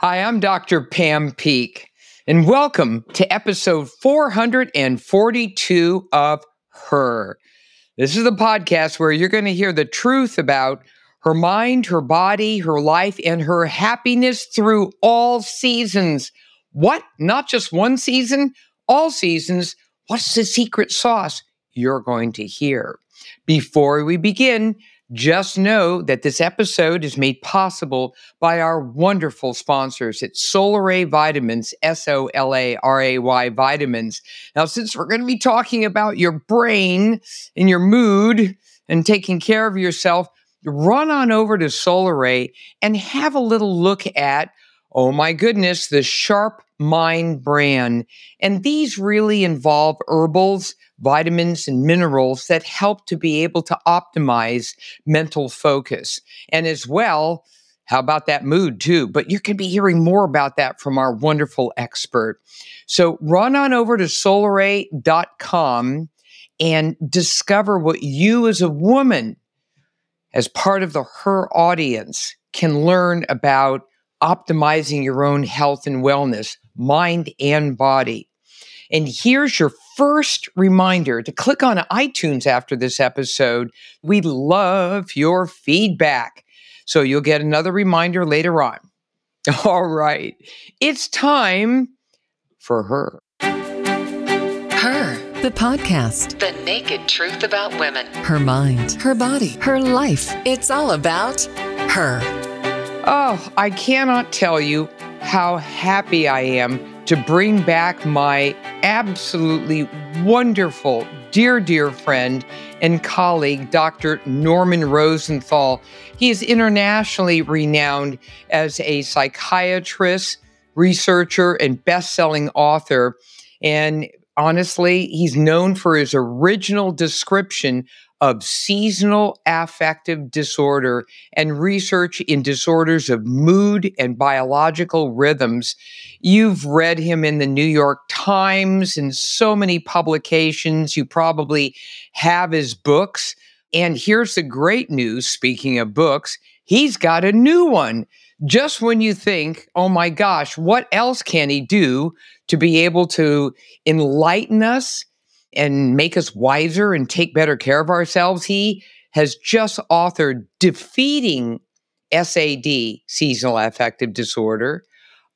Hi, I'm Dr. Pam Peeke, and welcome to episode 442 of Her. This is the podcast where you're going to hear the truth about her mind, her body, her life, and her happiness through all seasons. What? Not just one season, all seasons. What's the secret sauce? You're going to hear. Before we begin, just know that this episode is made possible by our wonderful sponsors at Solaray Vitamins, S O L A R A Y Vitamins. Now, since we're going to be talking about your brain and your mood and taking care of yourself, run on over to Solaray and have a little look at, oh my goodness, the Sharp Mind brand. And these really involve herbals vitamins and minerals that help to be able to optimize mental focus. And as well, how about that mood too? But you can be hearing more about that from our wonderful expert. So run on over to solaray.com and discover what you as a woman, as part of the her audience, can learn about optimizing your own health and wellness, mind and body. And here's your first reminder to click on iTunes after this episode. We love your feedback. So you'll get another reminder later on. All right, it's time for her. Her, the podcast. The naked truth about women. Her mind, her body, her life. It's all about her. Oh, I cannot tell you how happy I am to bring back my absolutely wonderful, dear, dear friend and colleague, Dr. Norman Rosenthal. He is internationally renowned as a psychiatrist, researcher, and best selling author. And honestly, he's known for his original description of seasonal affective disorder and research in disorders of mood and biological rhythms. You've read him in the New York Times and so many publications. You probably have his books. And here's the great news speaking of books, he's got a new one. Just when you think, oh my gosh, what else can he do to be able to enlighten us and make us wiser and take better care of ourselves. He has just authored Defeating SAD, Seasonal Affective Disorder,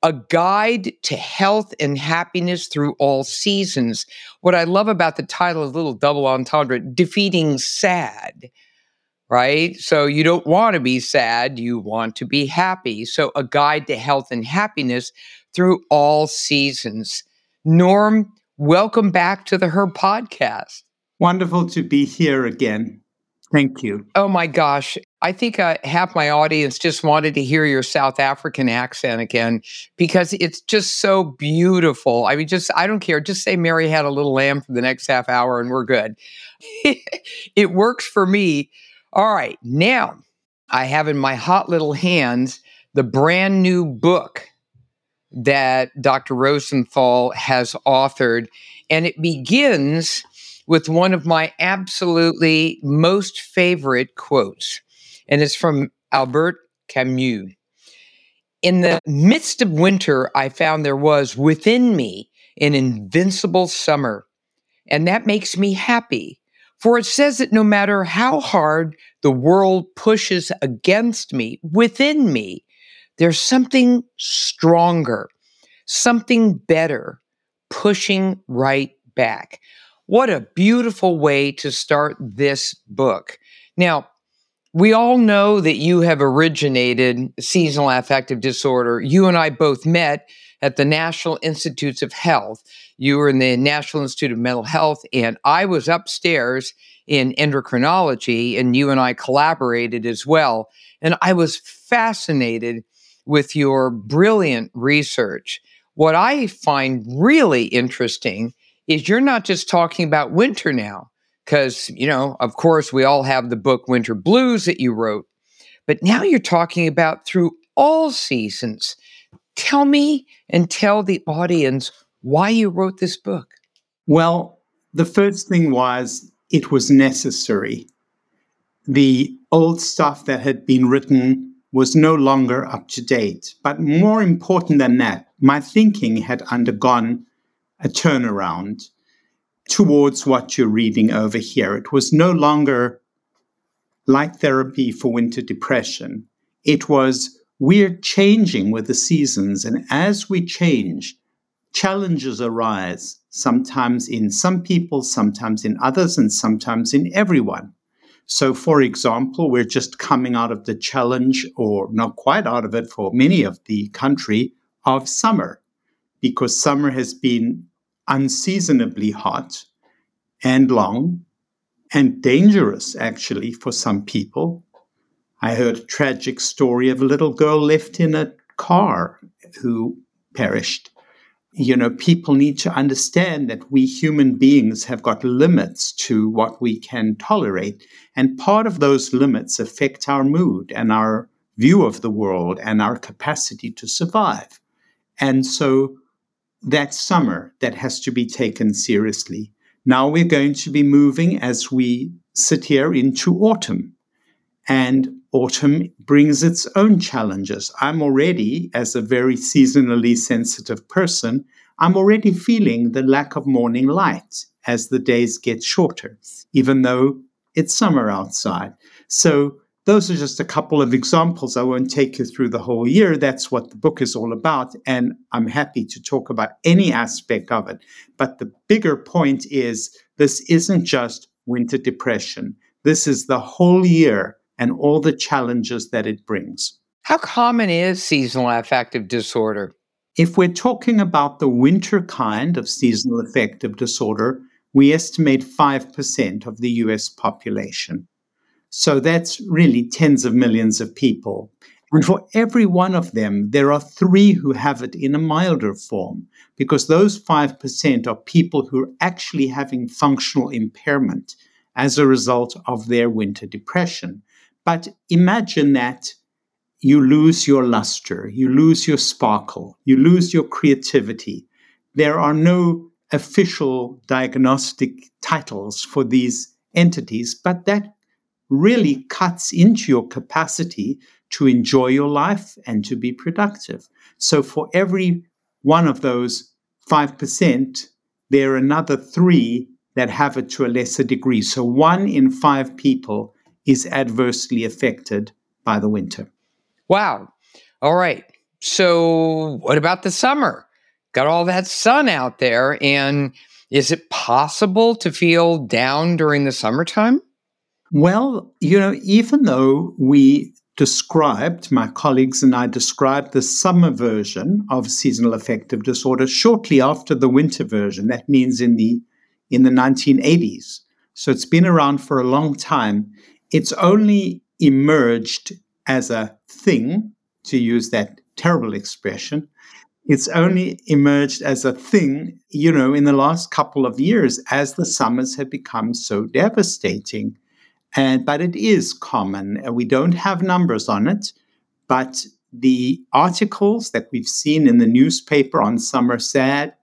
a guide to health and happiness through all seasons. What I love about the title is a little double entendre defeating sad, right? So you don't want to be sad, you want to be happy. So a guide to health and happiness through all seasons. Norm, welcome back to the Her podcast. Wonderful to be here again. Thank you. Oh my gosh. I think uh, half my audience just wanted to hear your South African accent again because it's just so beautiful. I mean, just, I don't care. Just say Mary had a little lamb for the next half hour and we're good. it works for me. All right. Now I have in my hot little hands the brand new book that Dr. Rosenthal has authored. And it begins with one of my absolutely most favorite quotes. And it's from Albert Camus. In the midst of winter, I found there was within me an invincible summer. And that makes me happy. For it says that no matter how hard the world pushes against me, within me, there's something stronger, something better pushing right back. What a beautiful way to start this book. Now, we all know that you have originated seasonal affective disorder. You and I both met at the National Institutes of Health. You were in the National Institute of Mental Health, and I was upstairs in endocrinology, and you and I collaborated as well. And I was fascinated with your brilliant research. What I find really interesting is you're not just talking about winter now, because, you know, of course, we all have the book Winter Blues that you wrote, but now you're talking about through all seasons. Tell me and tell the audience why you wrote this book. Well, the first thing was it was necessary. The old stuff that had been written was no longer up to date. But more important than that, my thinking had undergone a turnaround towards what you're reading over here. It was no longer light therapy for winter depression. It was we're changing with the seasons. And as we change, challenges arise, sometimes in some people, sometimes in others, and sometimes in everyone. So, for example, we're just coming out of the challenge, or not quite out of it for many of the country, of summer, because summer has been unseasonably hot and long and dangerous, actually, for some people. I heard a tragic story of a little girl left in a car who perished you know, people need to understand that we human beings have got limits to what we can tolerate. And part of those limits affect our mood and our view of the world and our capacity to survive. And so that summer that has to be taken seriously. Now we're going to be moving as we sit here into autumn. And autumn brings its own challenges. I'm already, as a very seasonally sensitive person, I'm already feeling the lack of morning light as the days get shorter, even though it's summer outside. So, those are just a couple of examples. I won't take you through the whole year. That's what the book is all about. And I'm happy to talk about any aspect of it. But the bigger point is this isn't just winter depression, this is the whole year and all the challenges that it brings. How common is seasonal affective disorder? If we're talking about the winter kind of seasonal affective disorder, we estimate 5% of the US population. So that's really tens of millions of people. And for every one of them, there are three who have it in a milder form, because those 5% are people who are actually having functional impairment as a result of their winter depression. But imagine that you lose your luster, you lose your sparkle, you lose your creativity. There are no official diagnostic titles for these entities, but that really cuts into your capacity to enjoy your life and to be productive. So for every one of those 5%, there are another three that have it to a lesser degree. So one in five people is adversely affected by the winter. Wow. All right. So, what about the summer? Got all that sun out there. And is it possible to feel down during the summertime? Well, you know, even though we described, my colleagues and I described the summer version of seasonal affective disorder shortly after the winter version. That means in the in the 1980s. So it's been around for a long time. It's only emerged as a thing, to use that terrible expression. It's only emerged as a thing, you know, in the last couple of years as the summers have become so devastating. And but it is common. We don't have numbers on it, but the articles that we've seen in the newspaper on summer sad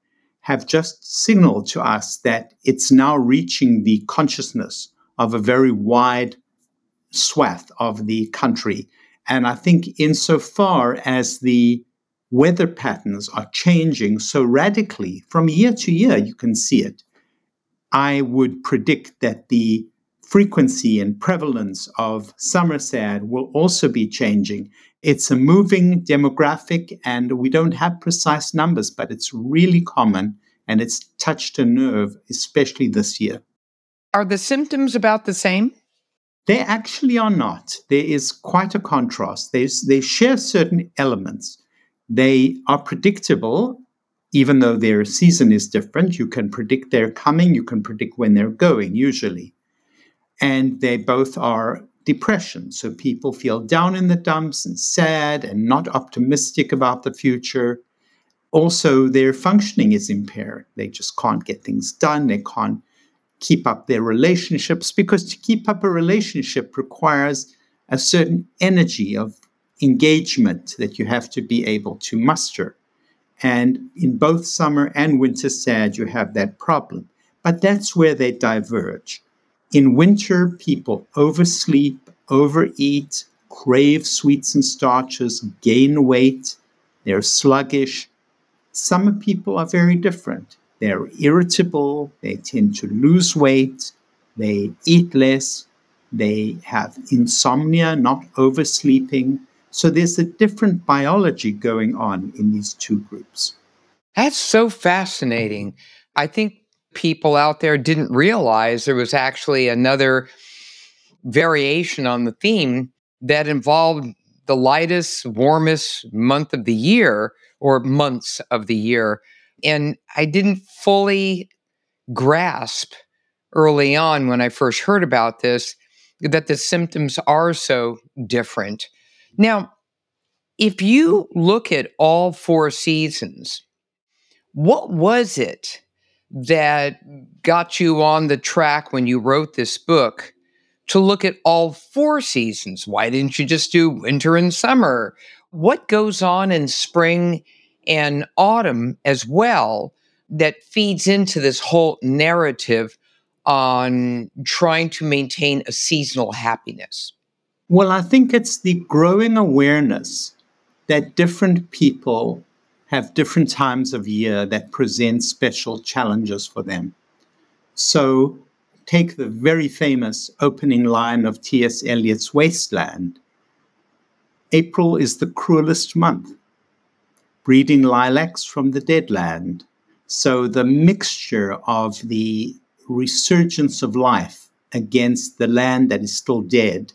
have just signaled to us that it's now reaching the consciousness of a very wide swath of the country. And I think, insofar as the weather patterns are changing so radically from year to year, you can see it. I would predict that the frequency and prevalence of summer sad will also be changing. It's a moving demographic, and we don't have precise numbers, but it's really common and it's touched a nerve, especially this year. Are the symptoms about the same? They actually are not. There is quite a contrast. There's, they share certain elements. They are predictable, even though their season is different. You can predict their coming, you can predict when they're going, usually. And they both are depression. So people feel down in the dumps and sad and not optimistic about the future. Also, their functioning is impaired. They just can't get things done. They can't keep up their relationships because to keep up a relationship requires a certain energy of engagement that you have to be able to muster. And in both summer and winter sad, you have that problem. But that's where they diverge. In winter, people oversleep, overeat, crave sweets and starches, gain weight, they're sluggish. Summer people are very different. They're irritable, they tend to lose weight, they eat less, they have insomnia, not oversleeping. So there's a different biology going on in these two groups. That's so fascinating. I think people out there didn't realize there was actually another variation on the theme that involved the lightest, warmest month of the year or months of the year. And I didn't fully grasp early on when I first heard about this that the symptoms are so different. Now, if you look at all four seasons, what was it that got you on the track when you wrote this book to look at all four seasons? Why didn't you just do winter and summer? What goes on in spring and autumn as well that feeds into this whole narrative on trying to maintain a seasonal happiness? Well, I think it's the growing awareness that different people have different times of year that present special challenges for them. So, take the very famous opening line of T.S. Eliot's Wasteland April is the cruelest month, breeding lilacs from the dead land. So, the mixture of the resurgence of life against the land that is still dead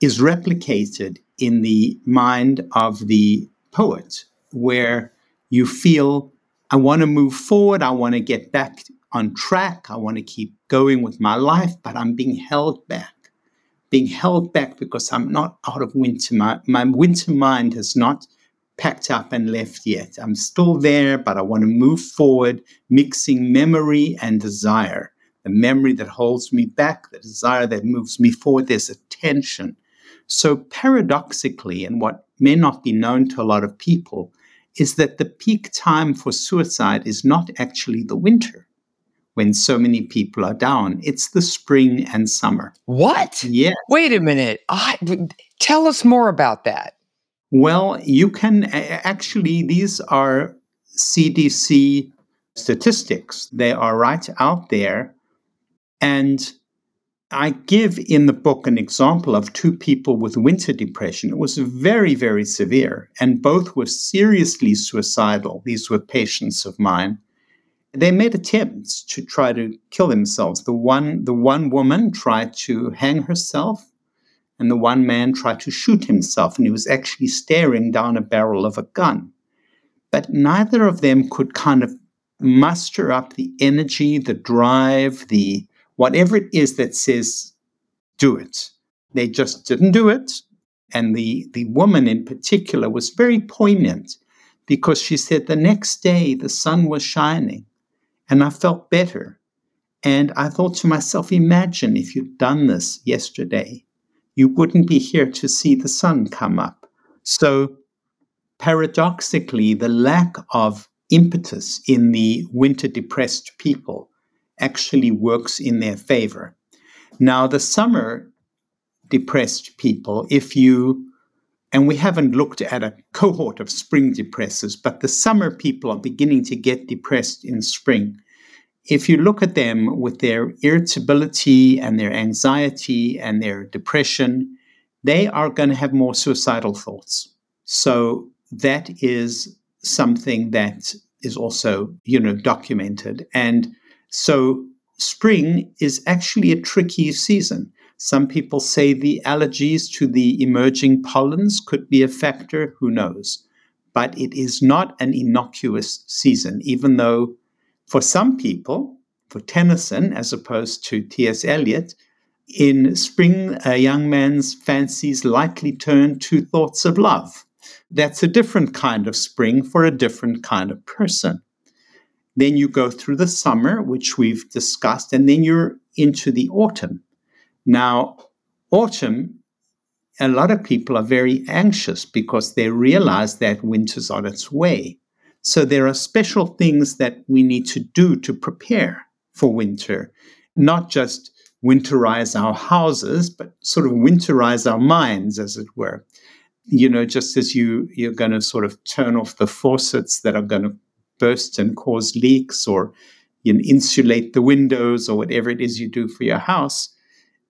is replicated in the mind of the poet, where you feel, I want to move forward, I want to get back on track, I want to keep going with my life, but I'm being held back. Being held back because I'm not out of winter. My, my winter mind has not packed up and left yet. I'm still there, but I want to move forward, mixing memory and desire. The memory that holds me back, the desire that moves me forward. There's a tension. So, paradoxically, and what may not be known to a lot of people, is that the peak time for suicide is not actually the winter when so many people are down. It's the spring and summer. What? Yeah. Wait a minute. I, tell us more about that. Well, you can actually, these are CDC statistics. They are right out there. And I give in the book an example of two people with winter depression. It was very, very severe, and both were seriously suicidal. These were patients of mine. They made attempts to try to kill themselves. The one, the one woman tried to hang herself and the one man tried to shoot himself, and he was actually staring down a barrel of a gun. But neither of them could kind of muster up the energy, the drive, the whatever it is that says, do it. They just didn't do it. And the, the woman in particular was very poignant because she said the next day the sun was shining and I felt better. And I thought to myself, imagine if you'd done this yesterday you wouldn't be here to see the sun come up. So, paradoxically, the lack of impetus in the winter depressed people actually works in their favor. Now, the summer depressed people, if you and we haven't looked at a cohort of spring depressors, but the summer people are beginning to get depressed in spring if you look at them with their irritability and their anxiety and their depression, they are going to have more suicidal thoughts. So that is something that is also, you know, documented. And so spring is actually a tricky season. Some people say the allergies to the emerging pollens could be a factor, who knows? But it is not an innocuous season, even though for some people, for Tennyson as opposed to T.S. Eliot, in spring, a young man's fancies lightly turn to thoughts of love. That's a different kind of spring for a different kind of person. Then you go through the summer, which we've discussed, and then you're into the autumn. Now, autumn, a lot of people are very anxious because they realize that winter's on its way. So there are special things that we need to do to prepare for winter, not just winterize our houses, but sort of winterize our minds, as it were. You know, just as you you're going to sort of turn off the faucets that are going to burst and cause leaks, or you know, insulate the windows, or whatever it is you do for your house,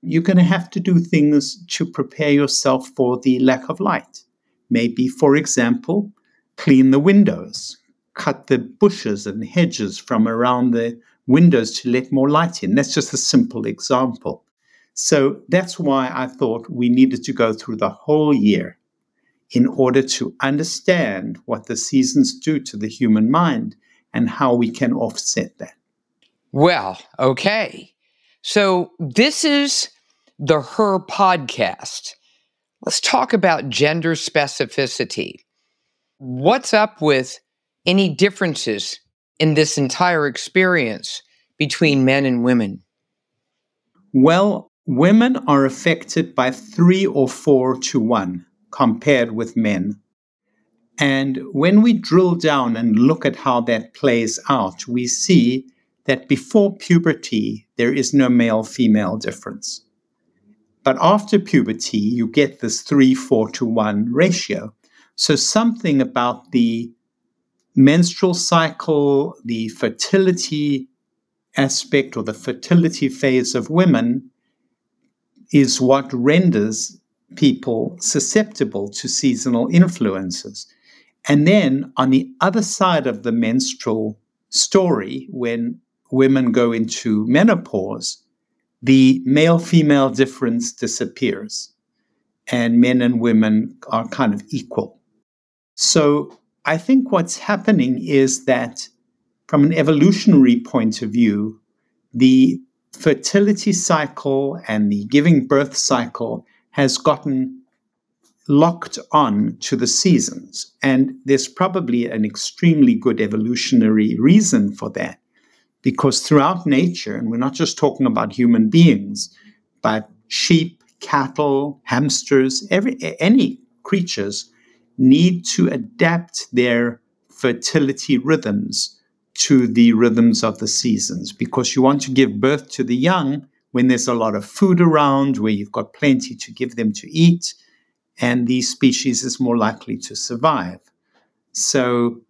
you're going to have to do things to prepare yourself for the lack of light. Maybe, for example, clean the windows, cut the bushes and hedges from around the windows to let more light in. That's just a simple example. So that's why I thought we needed to go through the whole year in order to understand what the seasons do to the human mind and how we can offset that. Well, okay. So this is the Her podcast. Let's talk about gender specificity. What's up with any differences in this entire experience between men and women? Well, women are affected by three or four to one compared with men. And when we drill down and look at how that plays out, we see that before puberty, there is no male female difference. But after puberty, you get this 3 4 to 1 ratio. So, something about the menstrual cycle, the fertility aspect or the fertility phase of women is what renders people susceptible to seasonal influences. And then on the other side of the menstrual story, when women go into menopause, the male female difference disappears and men and women are kind of equal. So I think what's happening is that from an evolutionary point of view, the fertility cycle and the giving birth cycle has gotten locked on to the seasons. And there's probably an extremely good evolutionary reason for that because throughout nature, and we're not just talking about human beings, but sheep, cattle, hamsters, every, any creatures need to adapt their fertility rhythms to the rhythms of the seasons because you want to give birth to the young when there's a lot of food around, where you've got plenty to give them to eat, and these species is more likely to survive. So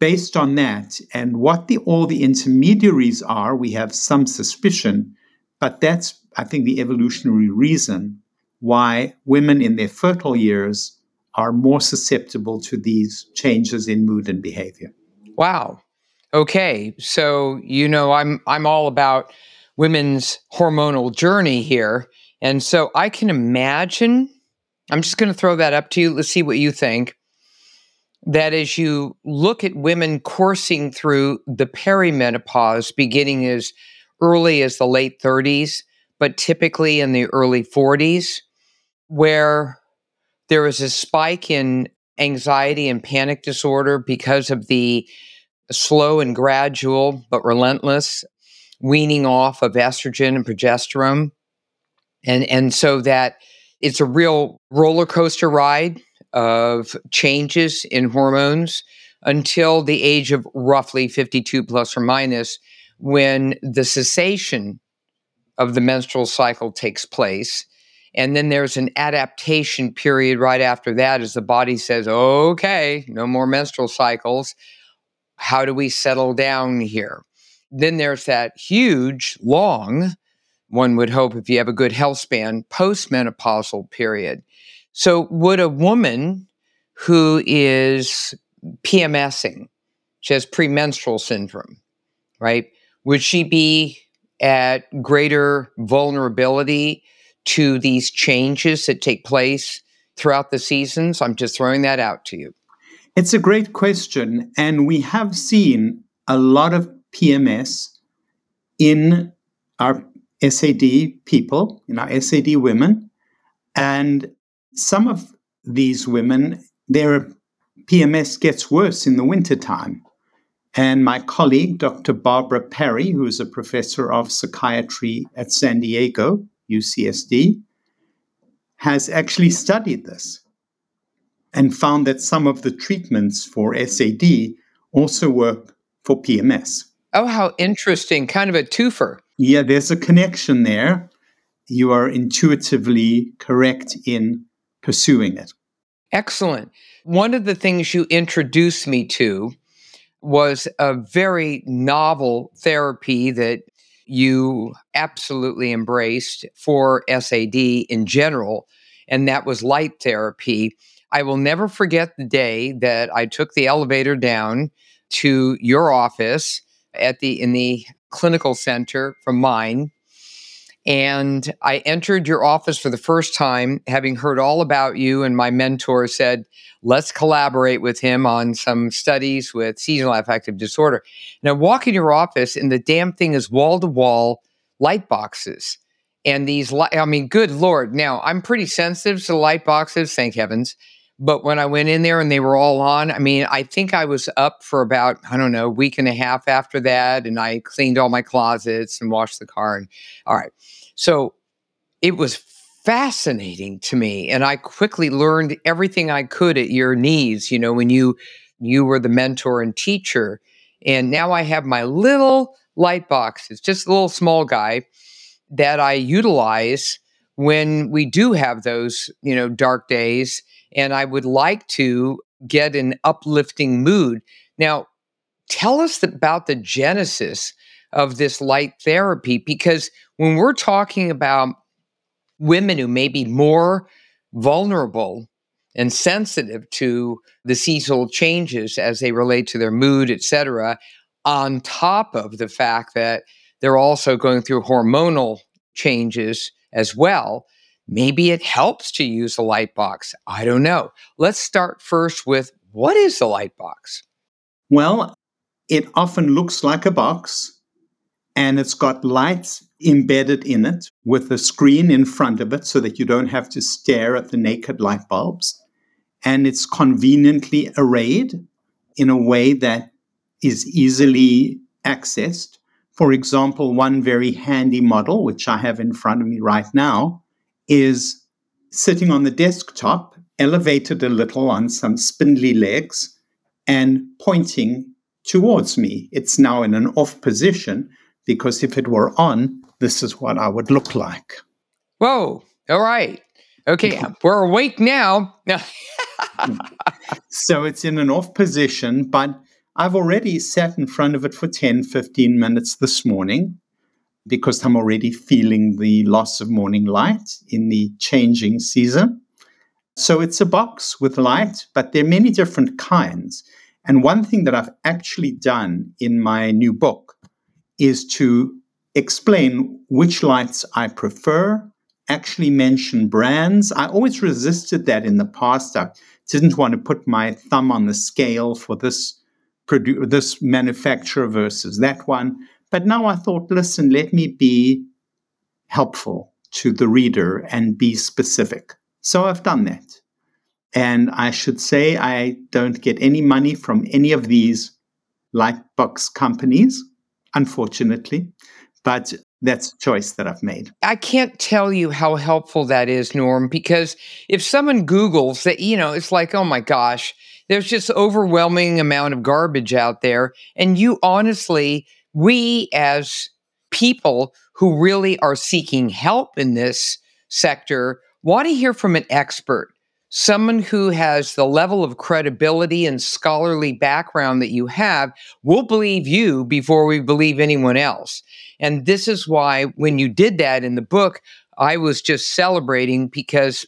based on that and what the, all the intermediaries are, we have some suspicion, but that's, I think, the evolutionary reason why women in their fertile years are more susceptible to these changes in mood and behavior. Wow. Okay. So, you know, I'm I'm all about women's hormonal journey here. And so I can imagine I'm just going to throw that up to you. Let's see what you think that as you look at women coursing through the perimenopause, beginning as early as the late 30s, but typically in the early 40s, where there is a spike in anxiety and panic disorder because of the slow and gradual but relentless weaning off of estrogen and progesterone. And, and so that it's a real roller coaster ride of changes in hormones until the age of roughly 52 plus or minus when the cessation of the menstrual cycle takes place. And then there's an adaptation period right after that as the body says, okay, no more menstrual cycles. How do we settle down here? Then there's that huge, long, one would hope if you have a good health span, postmenopausal period. So, would a woman who is PMSing, she has premenstrual syndrome, right? Would she be at greater vulnerability to these changes that take place throughout the seasons? I'm just throwing that out to you. It's a great question. And we have seen a lot of PMS in our SAD people, in our SAD women. And some of these women, their PMS gets worse in the wintertime. And my colleague, Dr. Barbara Parry, who is a professor of psychiatry at San Diego, UCSD, has actually studied this and found that some of the treatments for SAD also work for PMS. Oh, how interesting. Kind of a twofer. Yeah, there's a connection there. you are intuitively correct in pursuing it. Excellent. One of the things you introduced me to was a very novel therapy that you absolutely embraced for SAD in general, and that was light therapy. I will never forget the day that I took the elevator down to your office at the in the clinical center from mine and I entered your office for the first time, having heard all about you. And my mentor said, let's collaborate with him on some studies with seasonal affective disorder. I walk in your office, and the damn thing is wall to wall light boxes. And these, li- I mean, good Lord. Now, I'm pretty sensitive to light boxes, thank heavens. But when I went in there and they were all on, I mean, I think I was up for about, I don't know, a week and a half after that. And I cleaned all my closets and washed the car. And all right. So it was fascinating to me. And I quickly learned everything I could at your knees, you know, when you you were the mentor and teacher. And now I have my little light box. It's just a little small guy that I utilize when we do have those, you know, dark days and I would like to get an uplifting mood. Now, tell us about the genesis of this light therapy because when we're talking about women who may be more vulnerable and sensitive to the seasonal changes as they relate to their mood, etc., on top of the fact that they're also going through hormonal changes as well, Maybe it helps to use a light box. I don't know. Let's start first with what is a light box? Well, it often looks like a box and it's got lights embedded in it with a screen in front of it so that you don't have to stare at the naked light bulbs. And it's conveniently arrayed in a way that is easily accessed. For example, one very handy model, which I have in front of me right now, is sitting on the desktop, elevated a little on some spindly legs, and pointing towards me. It's now in an off position because if it were on, this is what I would look like. Whoa. All right. Okay. We're awake now. so it's in an off position, but I've already sat in front of it for 10, 15 minutes this morning because I'm already feeling the loss of morning light in the changing season. So it's a box with light, but there are many different kinds. And one thing that I've actually done in my new book is to explain which lights I prefer, actually mention brands. I always resisted that in the past. I didn't want to put my thumb on the scale for this produ- this manufacturer versus that one. But now I thought, listen, let me be helpful to the reader and be specific. So I've done that. And I should say I don't get any money from any of these lightbox companies, unfortunately, but that's a choice that I've made. I can't tell you how helpful that is, Norm, because if someone Googles that, you know, it's like, oh my gosh, there's just overwhelming amount of garbage out there. And you honestly we as people who really are seeking help in this sector want to hear from an expert, someone who has the level of credibility and scholarly background that you have. We'll believe you before we believe anyone else. And this is why, when you did that in the book, I was just celebrating because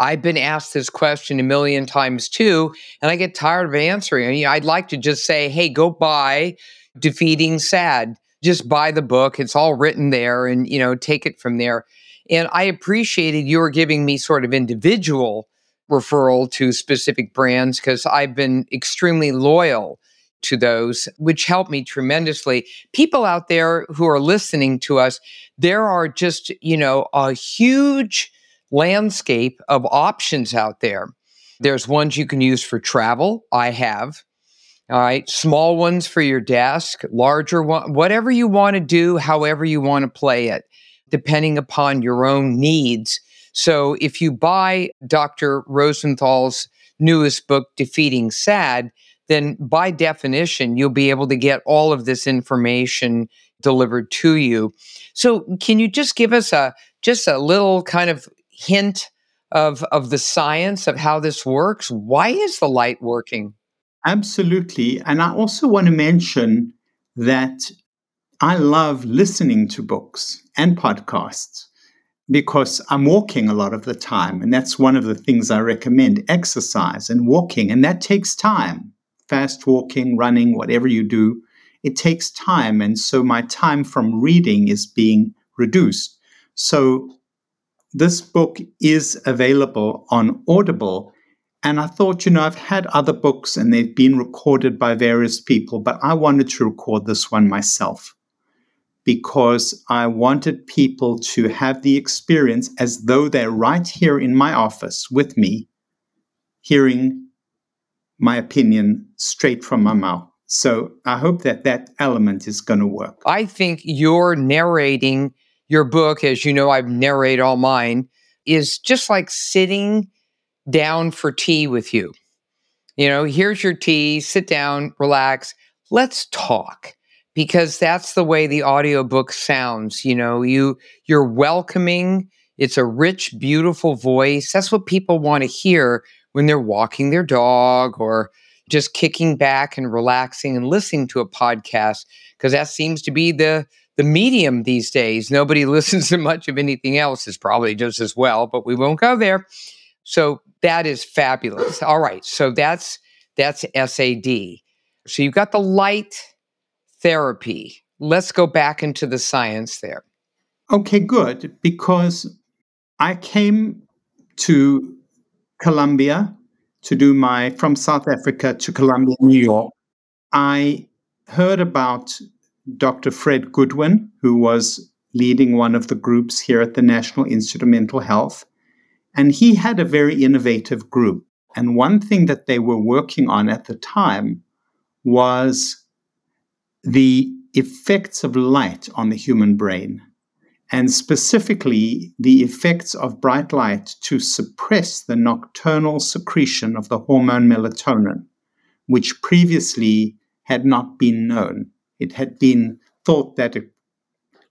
I've been asked this question a million times too, and I get tired of answering. I mean, I'd like to just say, hey, go buy defeating sad just buy the book it's all written there and you know take it from there and i appreciated your giving me sort of individual referral to specific brands because i've been extremely loyal to those which helped me tremendously people out there who are listening to us there are just you know a huge landscape of options out there there's ones you can use for travel i have all right. Small ones for your desk, larger one, whatever you want to do, however you want to play it, depending upon your own needs. So if you buy Dr. Rosenthal's newest book, Defeating Sad, then by definition, you'll be able to get all of this information delivered to you. So, can you just give us a just a little kind of hint of of the science of how this works? Why is the light working? Absolutely. And I also want to mention that I love listening to books and podcasts because I'm walking a lot of the time. And that's one of the things I recommend exercise and walking. And that takes time. Fast walking, running, whatever you do, it takes time. And so my time from reading is being reduced. So this book is available on Audible. And I thought, you know, I've had other books and they've been recorded by various people, but I wanted to record this one myself because I wanted people to have the experience as though they're right here in my office with me, hearing my opinion straight from my mouth. So I hope that that element is going to work. I think you're narrating your book, as you know, I've narrated all mine, is just like sitting down for tea with you. You know, here's your tea, sit down, relax, let's talk because that's the way the audiobook sounds you know you you're welcoming it's a rich beautiful voice that's what people want to hear when they're walking their dog or just kicking back and relaxing and listening to a podcast because that seems to be the the medium these days. Nobody listens to much of anything else is probably just as well but we won't go there. So that is fabulous. All right so that's that's sad so you've got the light therapy. Let's go back into the science there. Okay, good. Because I came to Columbia to do my, from South Africa to Columbia, New York. I heard about Dr. Fred Goodwin, who was leading one of the groups here at the National Institute of Mental Health. And he had a very innovative group. And one thing that they were working on at the time was the effects of light on the human brain, and specifically the effects of bright light to suppress the nocturnal secretion of the hormone melatonin, which previously had not been known. It had been thought that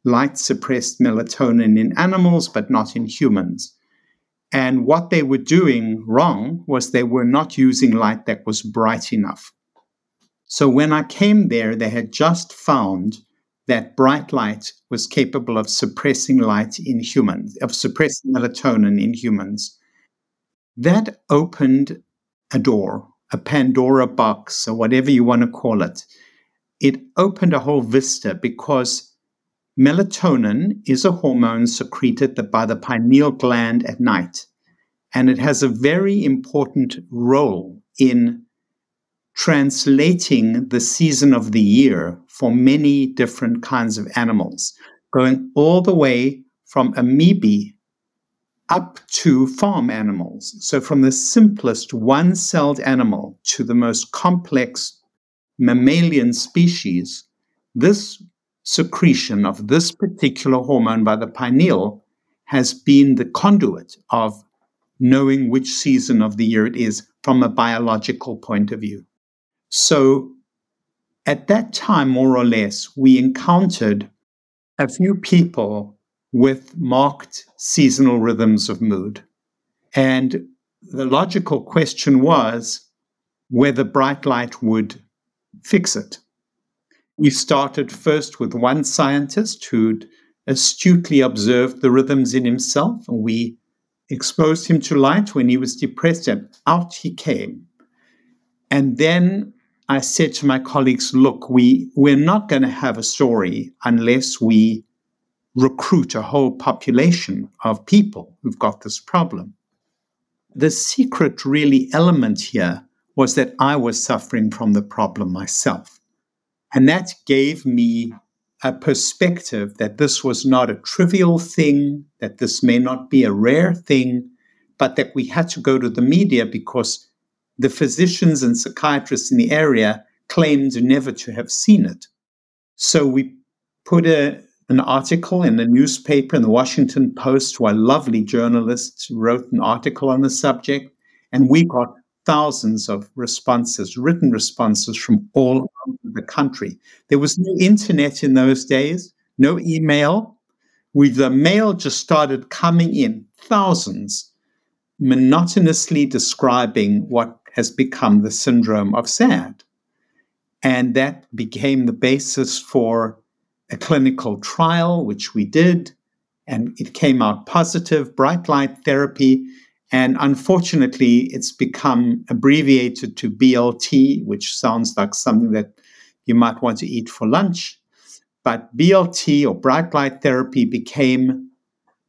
light suppressed melatonin in animals, but not in humans. And what they were doing wrong was they were not using light that was bright enough. So when I came there, they had just found that bright light was capable of suppressing light in humans, of suppressing melatonin in humans. That opened a door, a Pandora box, or whatever you want to call it. It opened a whole vista because melatonin is a hormone secreted by the pineal gland at night. And it has a very important role in translating the season of the year for many different kinds of animals, going all the way from amoebae up to farm animals. So, from the simplest one celled animal to the most complex mammalian species, this secretion of this particular hormone by the pineal has been the conduit of knowing which season of the year it is from a biological point of view. So at that time, more or less, we encountered a few people with marked seasonal rhythms of mood. And the logical question was whether bright light would fix it. We started first with one scientist who'd astutely observed the rhythms in himself, and we exposed him to light when he was depressed, and out he came. And then I said to my colleagues, look, we, we're not going to have a story unless we recruit a whole population of people who've got this problem. The secret, really, element here was that I was suffering from the problem myself. And that gave me a perspective that this was not a trivial thing, that this may not be a rare thing, but that we had to go to the media because the physicians and psychiatrists in the area claimed never to have seen it. So we put a, an article in the newspaper in the Washington Post, where lovely journalists wrote an article on the subject, and we got thousands of responses, written responses from all over the country. There was no internet in those days, no email. We, the mail just started coming in, thousands, monotonously describing what has become the syndrome of SAD. And that became the basis for a clinical trial, which we did, and it came out positive, bright light therapy. And unfortunately, it's become abbreviated to BLT, which sounds like something that you might want to eat for lunch. But BLT or bright light therapy became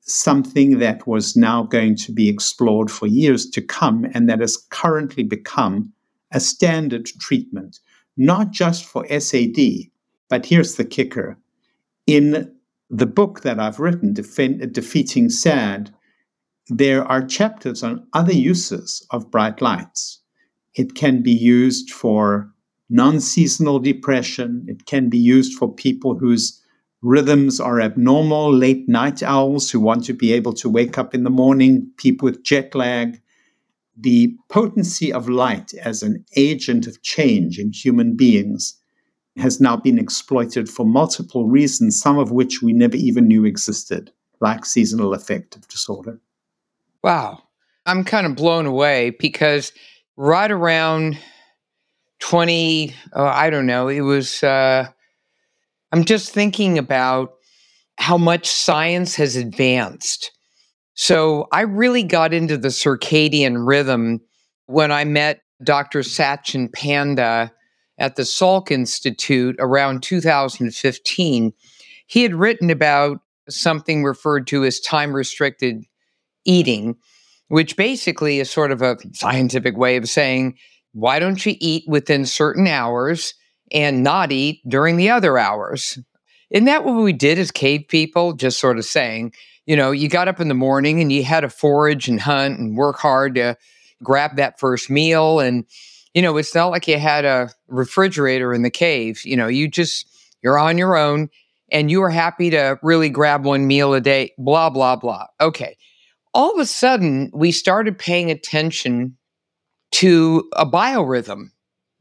something that was now going to be explored for years to come, and that has currently become a standard treatment, not just for SAD, but here's the kicker. In the book that I've written, Defeating SAD, there are chapters on other uses of bright lights. It can be used for non seasonal depression, it can be used for people whose rhythms are abnormal, late night owls who want to be able to wake up in the morning, people with jet lag. The potency of light as an agent of change in human beings has now been exploited for multiple reasons, some of which we never even knew existed, like seasonal affective disorder. Wow. I'm kind of blown away because right around 20, oh, I don't know, it was uh, I'm just thinking about how much science has advanced. So I really got into the circadian rhythm when I met Dr. Sachin Panda at the Salk Institute around 2015. He had written about something referred to as time restricted eating, which basically is sort of a scientific way of saying, why don't you eat within certain hours? And not eat during the other hours. Isn't that what we did as cave people? Just sort of saying, you know, you got up in the morning and you had to forage and hunt and work hard to grab that first meal. And, you know, it's not like you had a refrigerator in the cave. You know, you just, you're on your own and you are happy to really grab one meal a day, blah, blah, blah. Okay. All of a sudden, we started paying attention to a biorhythm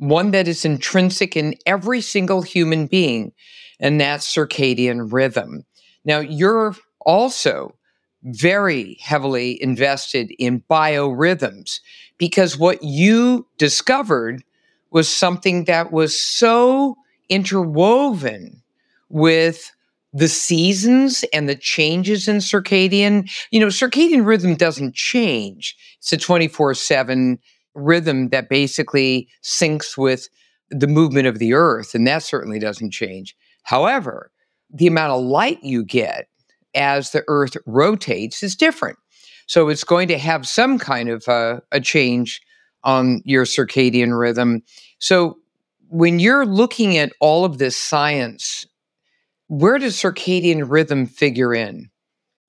one that is intrinsic in every single human being, and that's circadian rhythm. Now, you're also very heavily invested in biorhythms because what you discovered was something that was so interwoven with the seasons and the changes in circadian you know circadian rhythm doesn't change it's a 24/7 rhythm that basically syncs with the movement of the earth, and that certainly doesn't change. However, the amount of light you get as the earth rotates is different. So it's going to have some kind of uh, a change on your circadian rhythm. So when you're looking at all of this science, where does circadian rhythm figure in?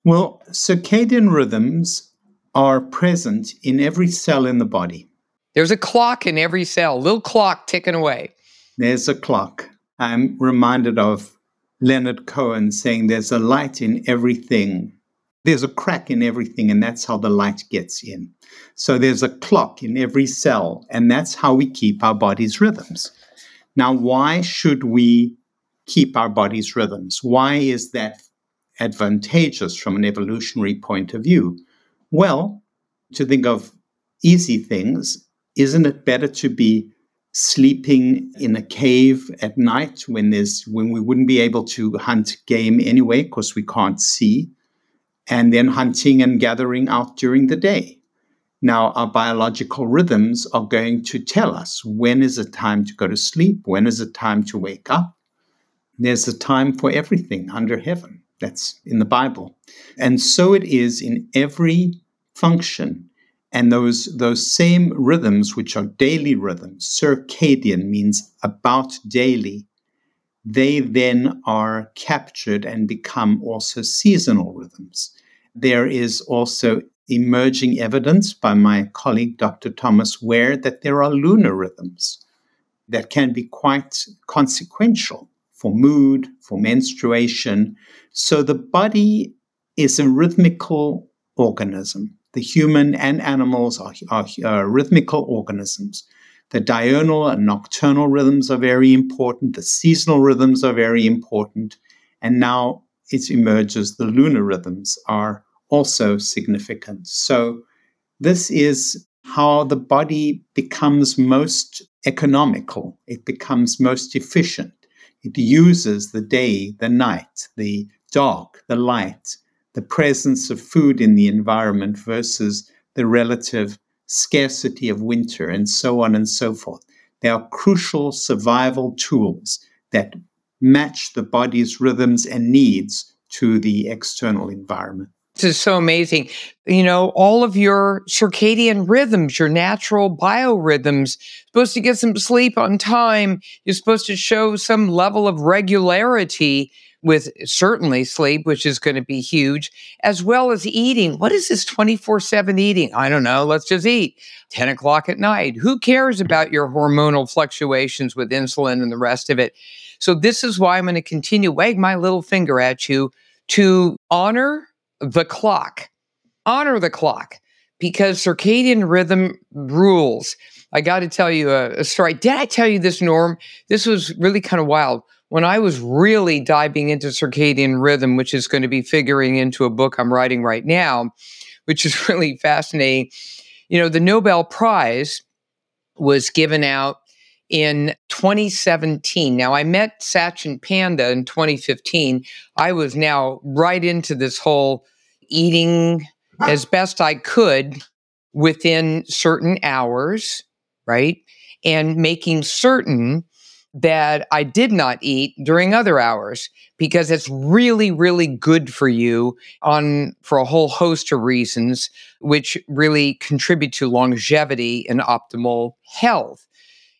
Well, circadian rhythms are present in every cell in the body. There's a clock in every cell, little clock ticking away. There's a clock. I'm reminded of Leonard Cohen saying there's a light in everything. There's a crack in everything, and that's how the light gets in. So there's a clock in every cell, and that's how we keep our body's rhythms. Now, why should we keep our body's rhythms? Why is that advantageous from an evolutionary point of view? Well, to think of easy things, isn't it better to be sleeping in a cave at night when there's when we wouldn't be able to hunt game anyway because we can't see and then hunting and gathering out during the day? Now our biological rhythms are going to tell us when is it time to go to sleep when is it time to wake up. There's a time for everything under heaven. That's in the bible. And so it is in every function and those, those same rhythms, which are daily rhythms, circadian means about daily, they then are captured and become also seasonal rhythms. There is also emerging evidence by my colleague Dr. Thomas Wehr that there are lunar rhythms that can be quite consequential for mood, for menstruation. So the body is a rhythmical organism the human and animals are, are, are rhythmical organisms. The diurnal and nocturnal rhythms are very important. The seasonal rhythms are very important. And now it emerges the lunar rhythms are also significant. So, this is how the body becomes most economical, it becomes most efficient. It uses the day, the night, the dark, the light, the presence of food in the environment versus the relative scarcity of winter, and so on and so forth. They are crucial survival tools that match the body's rhythms and needs to the external environment. This is so amazing. You know, all of your circadian rhythms, your natural biorhythms, supposed to get some sleep on time. You're supposed to show some level of regularity with certainly sleep, which is going to be huge, as well as eating. What is this 24 7 eating? I don't know. Let's just eat 10 o'clock at night. Who cares about your hormonal fluctuations with insulin and the rest of it? So, this is why I'm going to continue wag my little finger at you to honor the clock. Honor the clock because circadian rhythm rules. I got to tell you a, a story. Did I tell you this, Norm? This was really kind of wild when I was really diving into circadian rhythm, which is going to be figuring into a book I'm writing right now, which is really fascinating. You know, the Nobel Prize was given out in 2017. Now, I met Sachin Panda in 2015. I was now right into this whole eating as best I could within certain hours, right? And making certain that I did not eat during other hours because it's really, really good for you on for a whole host of reasons, which really contribute to longevity and optimal health.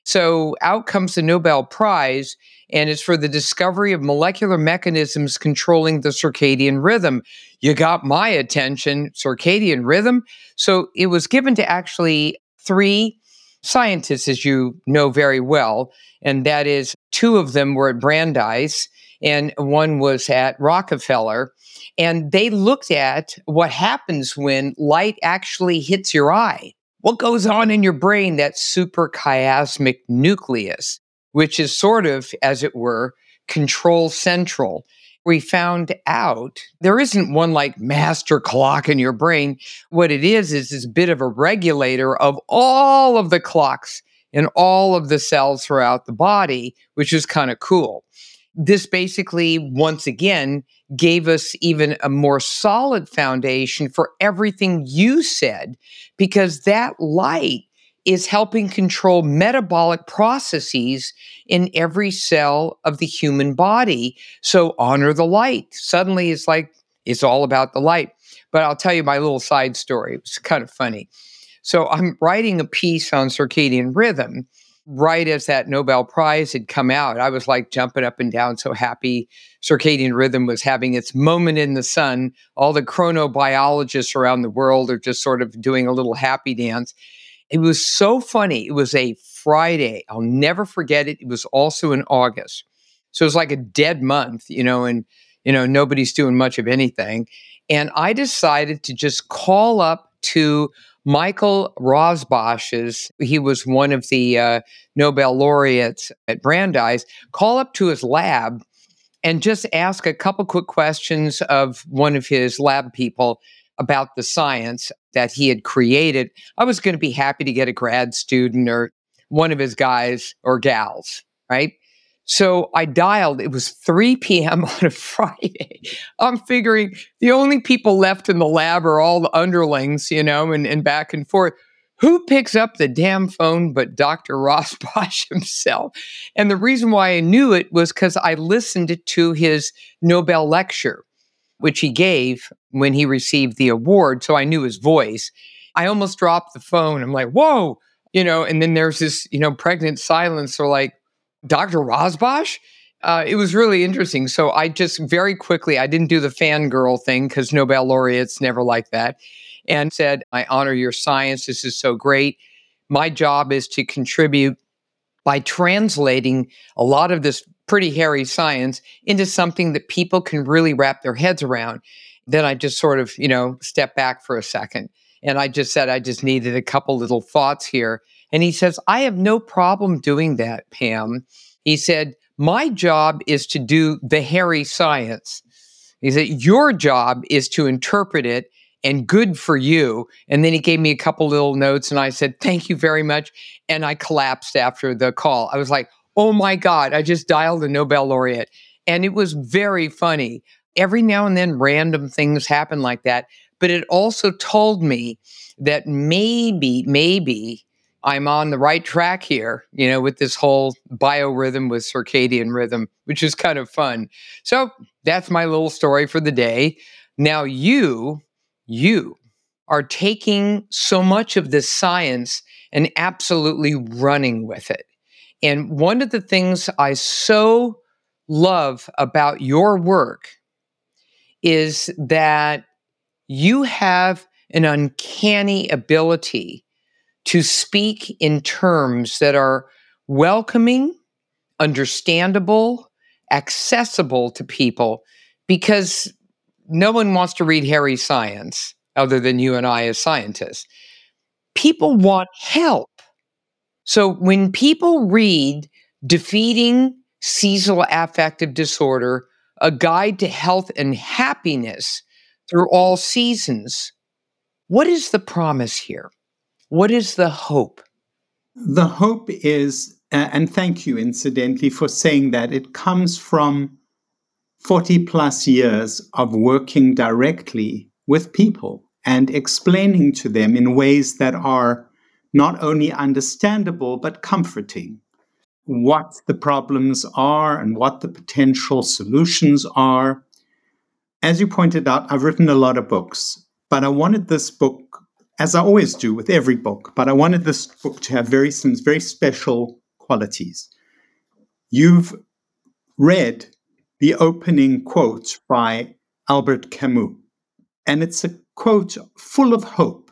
So out comes the Nobel Prize, and it's for the discovery of molecular mechanisms controlling the circadian rhythm. You got my attention, circadian rhythm. So it was given to actually three scientists, as you know very well, and that is two of them were at Brandeis and one was at Rockefeller. And they looked at what happens when light actually hits your eye. What goes on in your brain, that suprachiasmatic nucleus, which is sort of, as it were, control central we found out there isn't one like master clock in your brain. What it is, is this bit of a regulator of all of the clocks in all of the cells throughout the body, which is kind of cool. This basically, once again, gave us even a more solid foundation for everything you said, because that light is helping control metabolic processes in every cell of the human body. So honor the light. Suddenly it's like it's all about the light. But I'll tell you my little side story. It's kind of funny. So I'm writing a piece on circadian rhythm right as that Nobel Prize had come out. I was like jumping up and down, so happy circadian rhythm was having its moment in the sun. All the chronobiologists around the world are just sort of doing a little happy dance. It was so funny. It was a Friday. I'll never forget it. It was also in August. So it was like a dead month, you know, and, you know, nobody's doing much of anything. And I decided to just call up to Michael Rosbash's, he was one of the uh, Nobel laureates at Brandeis, call up to his lab and just ask a couple quick questions of one of his lab people about the science that he had created, I was going to be happy to get a grad student or one of his guys or gals, right? So I dialed, it was 3 p.m. on a Friday. I'm figuring the only people left in the lab are all the underlings, you know, and, and back and forth. Who picks up the damn phone but Dr. Rosbash himself? And the reason why I knew it was because I listened to his Nobel lecture which he gave when he received the award. So I knew his voice. I almost dropped the phone. I'm like, whoa, you know, and then there's this, you know, pregnant silence. Or like, Dr. Rosbash? Uh, it was really interesting. So I just very quickly, I didn't do the fangirl thing because Nobel laureates never like that, and said, I honor your science. This is so great. My job is to contribute by translating a lot of this pretty hairy science into something that people can really wrap their heads around. Then I just sort of, you know, step back for a second And I just said, I just needed a couple little thoughts here. And he says, I have no problem doing that, Pam. He said, My job is to do the hairy science. He said, Your job is to interpret it and good for you. And then he gave me a couple little notes and I said, Thank you very much. And I collapsed after the call. I was like, Oh my God, I just dialed a Nobel laureate. And it was very funny. Every now and then, random things happen like that. But it also told me that maybe, maybe I'm on the right track here, you know, with this whole biorhythm with circadian rhythm, which is kind of fun. So that's my little story for the day. Now, you, you are taking so much of this science and absolutely running with it. And one of the things I so love about your work is that you have an uncanny ability to speak in terms that are welcoming, understandable, accessible to people because no one wants to read hairy science other than you and I as scientists. People want help. So when people read Defeating Seasonal Affective Disorder, a guide to health and happiness through all seasons, what is the promise here? What is the hope? The hope is, uh, and thank you, incidentally, for saying that, it comes from 40 plus years of working directly with people and explaining to them in ways that are not only understandable but comforting what the problems are and what the potential solutions are. As you pointed out, I've written a lot of books, but I wanted this book as I always do with every book, but I wanted this book to have very some very special qualities. You've read the opening quote by Albert Camus, and it's a quote full of hope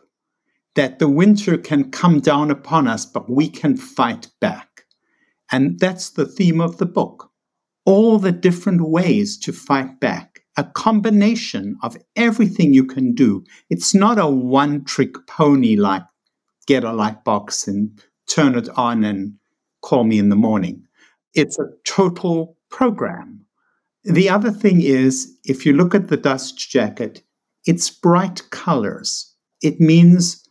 that the winter can come down upon us, but we can fight back. And that's the theme of the book. All the different ways to fight back a combination of everything you can do. It's not a one trick pony like get a light box and turn it on and call me in the morning. It's a total program. The other thing is, if you look at the dust jacket, it's bright colors. It means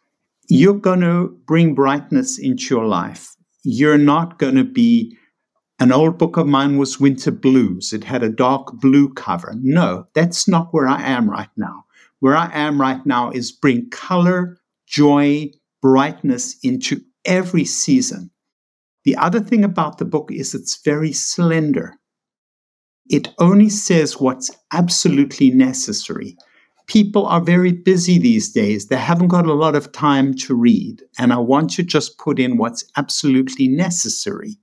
you're going to bring brightness into your life. You're not going to be an old book of mine was Winter Blues. It had a dark blue cover. No, that's not where I am right now. Where I am right now is bring color, joy, brightness into every season. The other thing about the book is it's very slender. It only says what's absolutely necessary. People are very busy these days. They haven't got a lot of time to read. And I want to just put in what's absolutely necessary.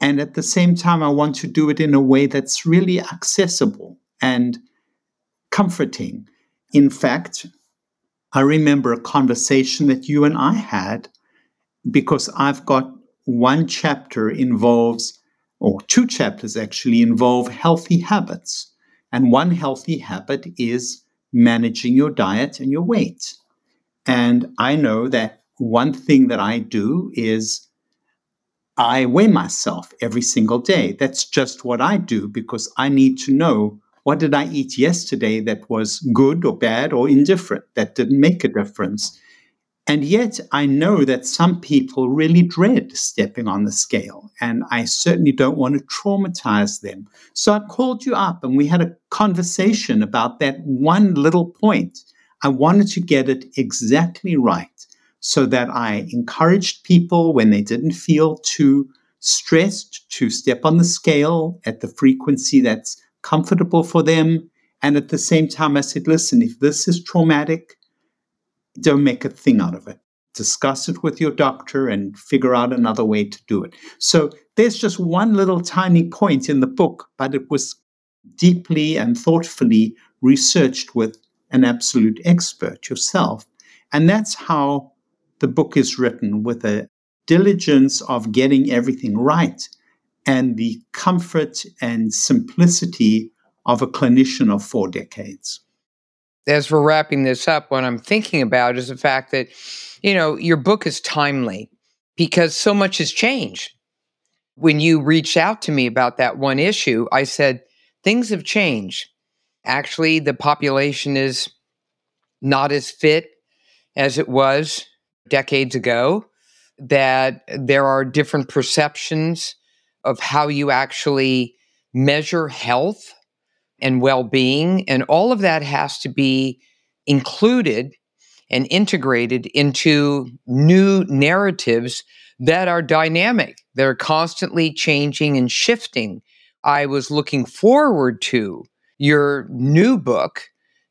And at the same time, I want to do it in a way that's really accessible and comforting. In fact, I remember a conversation that you and I had because I've got one chapter involves, or two chapters actually involve healthy habits. And one healthy habit is managing your diet and your weight. And I know that one thing that I do is I weigh myself every single day. That's just what I do because I need to know what did I eat yesterday that was good or bad or indifferent, that didn't make a difference. And yet I know that some people really dread stepping on the scale, and I certainly don't want to traumatize them. So I called you up and we had a conversation about that one little point. I wanted to get it exactly right so that I encouraged people when they didn't feel too stressed to step on the scale at the frequency that's comfortable for them. And at the same time, I said, listen, if this is traumatic, don't make a thing out of it. Discuss it with your doctor and figure out another way to do it. So there's just one little tiny point in the book, but it was deeply and thoughtfully researched with an absolute expert yourself. And that's how the book is written with a diligence of getting everything right and the comfort and simplicity of a clinician of four decades. as we're wrapping this up, what I'm thinking about is the fact that, you know, your book is timely because so much has changed. When you reached out to me about that one issue, I said, things have changed. Actually, the population is not as fit as it was decades ago, that there are different perceptions of how you actually measure health and well being. And all of that has to be included and integrated into new narratives that are dynamic, that are constantly changing and shifting. I was looking forward to your new book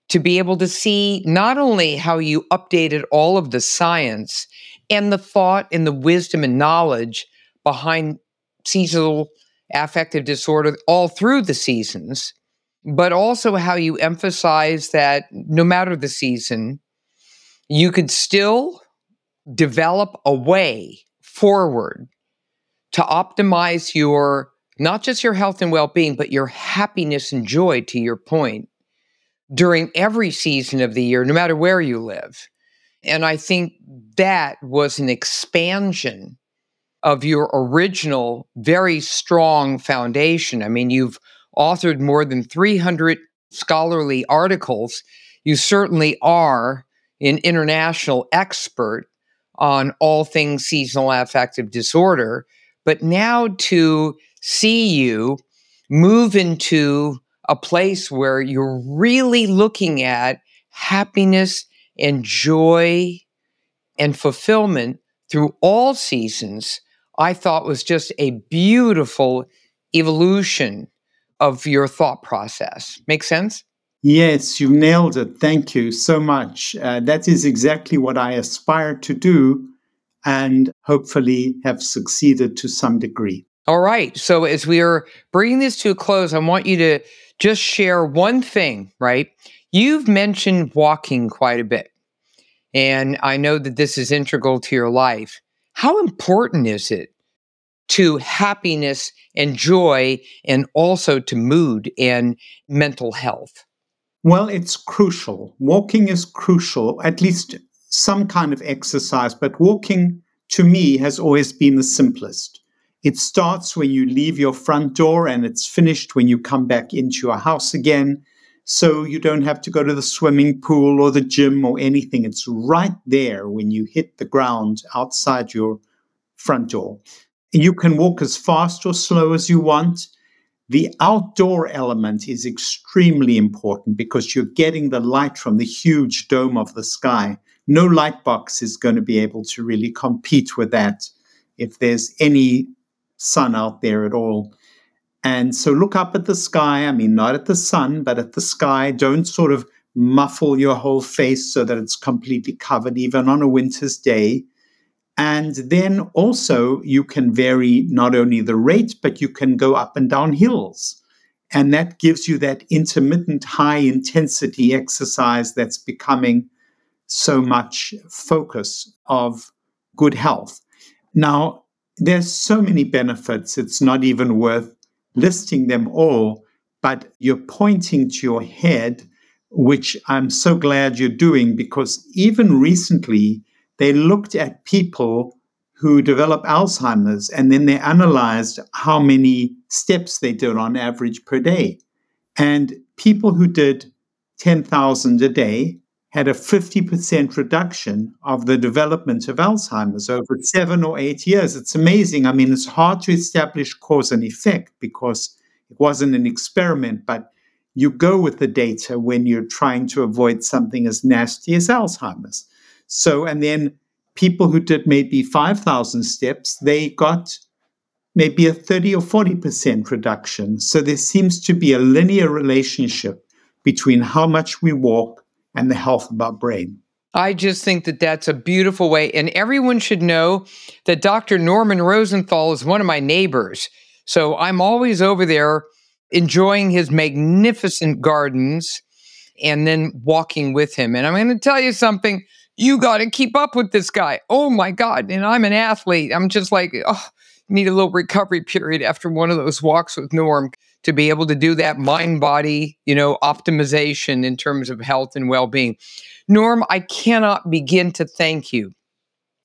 to be able to see not only how you updated all of the science and the thought and the wisdom and knowledge behind seasonal affective disorder all through the seasons, but also how you emphasize that no matter the season, you could still develop a way forward to optimize your not just your health and well-being but your happiness and joy to your point during every season of the year no matter where you live. And i think that was an expansion of your original very strong foundation. I mean you've authored more than 300 scholarly articles, you certainly are an international expert on all things seasonal affective disorder. But now to see you move into a place where you're really looking at happiness and joy and fulfillment through all seasons, I thought was just a beautiful evolution of your thought process. Make sense? Yes, you nailed it. Thank you so much. Uh, that is exactly what I aspire to do and hopefully have succeeded to some degree. All right. So, as we are bringing this to a close, I want you to just share one thing, right? You've mentioned walking quite a bit, and I know that this is integral to your life. How important is it to happiness and joy and also to mood and mental health? Well, it's crucial. Walking is crucial, at least some kind of exercise, but walking to me has always been the simplest. It starts when you leave your front door and it's finished when you come back into your house again. So you don't have to go to the swimming pool or the gym or anything. It's right there when you hit the ground outside your front door. You can walk as fast or slow as you want. The outdoor element is extremely important because you're getting the light from the huge dome of the sky. No light box is going to be able to really compete with that if there's any sun out there at all. And so look up at the sky. I mean, not at the sun, but at the sky. Don't sort of muffle your whole face so that it's completely covered, even on a winter's day. And then also you can vary not only the rate, but you can go up and down hills. And that gives you that intermittent high intensity exercise that's becoming so much focus of good health. Now, there's so many benefits, it's not even worth listing them all, but you're pointing to your head, which I'm so glad you're doing because even recently, they looked at people who develop Alzheimer's and then they analyzed how many steps they did on average per day. And people who did 10,000 a day had a 50% reduction of the development of Alzheimer's over seven or eight years. It's amazing. I mean, it's hard to establish cause and effect because it wasn't an experiment, but you go with the data when you're trying to avoid something as nasty as Alzheimer's. So, and then people who did maybe 5,000 steps, they got maybe a 30 or 40% reduction. So there seems to be a linear relationship between how much we walk and the health of our brain. I just think that that's a beautiful way. And everyone should know that Dr. Norman Rosenthal is one of my neighbors. So I'm always over there enjoying his magnificent gardens and then walking with him. And I'm going to tell you something you got to keep up with this guy. Oh my God. And I'm an athlete. I'm just like, oh, need a little recovery period after one of those walks with Norm to be able to do that mind body, you know, optimization in terms of health and well being. Norm, I cannot begin to thank you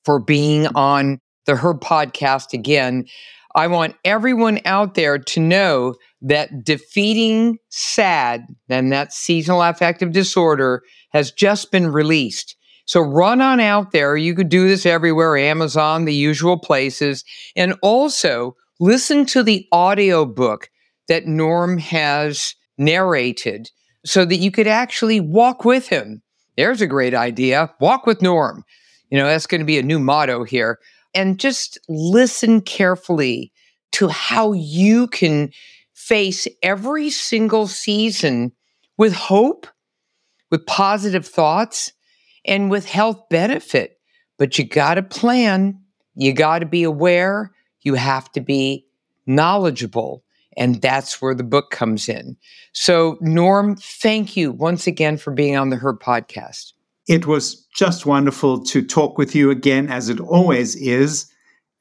for being on the Her podcast again. I want everyone out there to know that defeating SAD, and that seasonal affective disorder, has just been released. So run on out there. You could do this everywhere Amazon, the usual places. And also listen to the audio book that Norm has narrated so that you could actually walk with him. There's a great idea. Walk with Norm. You know, that's going to be a new motto here. And just listen carefully to how you can face every single season with hope, with positive thoughts, and with health benefit. But you got to plan, you got to be aware, you have to be knowledgeable. And that's where the book comes in. So, Norm, thank you once again for being on the Her podcast. It was just wonderful to talk with you again, as it always is.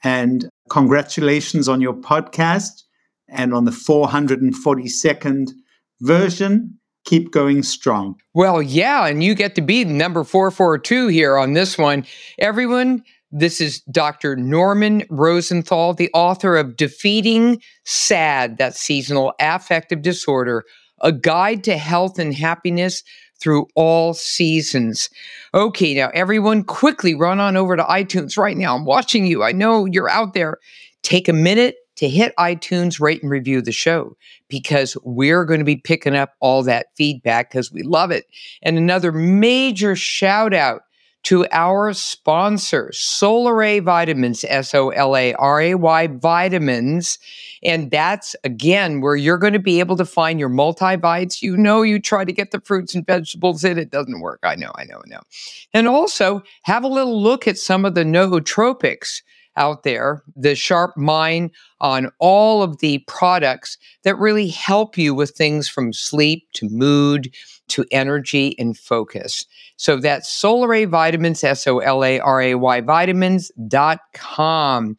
And congratulations on your podcast and on the 442nd version. Keep going strong. Well, yeah, and you get to be number 442 here on this one. Everyone, this is Dr. Norman Rosenthal, the author of Defeating SAD, that seasonal affective disorder, a guide to health and happiness through all seasons. Okay, now everyone quickly run on over to iTunes right now. I'm watching you. I know you're out there. Take a minute to hit iTunes, rate and review the show because we're going to be picking up all that feedback because we love it. And another major shout out to our sponsor, Solaray Vitamins, S O L A R A Y Vitamins. And that's again where you're going to be able to find your multivites. You know, you try to get the fruits and vegetables in, it doesn't work. I know, I know, I know. And also have a little look at some of the nootropics out there, the sharp mind on all of the products that really help you with things from sleep to mood to energy and focus. So that's Solaray Vitamins, S O L A R A Y vitamins.com.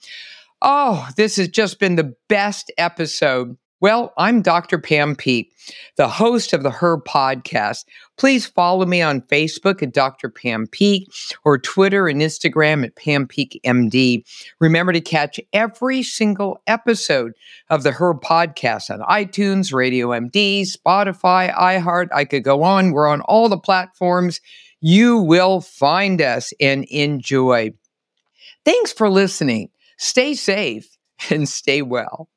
Oh, this has just been the best episode. Well, I'm Dr. Pam Peeke, the host of the Her podcast. Please follow me on Facebook at Dr. Pam Peeke or Twitter and Instagram at Pam Peeke MD. Remember to catch every single episode of the Her podcast on iTunes, Radio MD, Spotify, iHeart. I could go on. We're on all the platforms. You will find us and enjoy. Thanks for listening. Stay safe and stay well.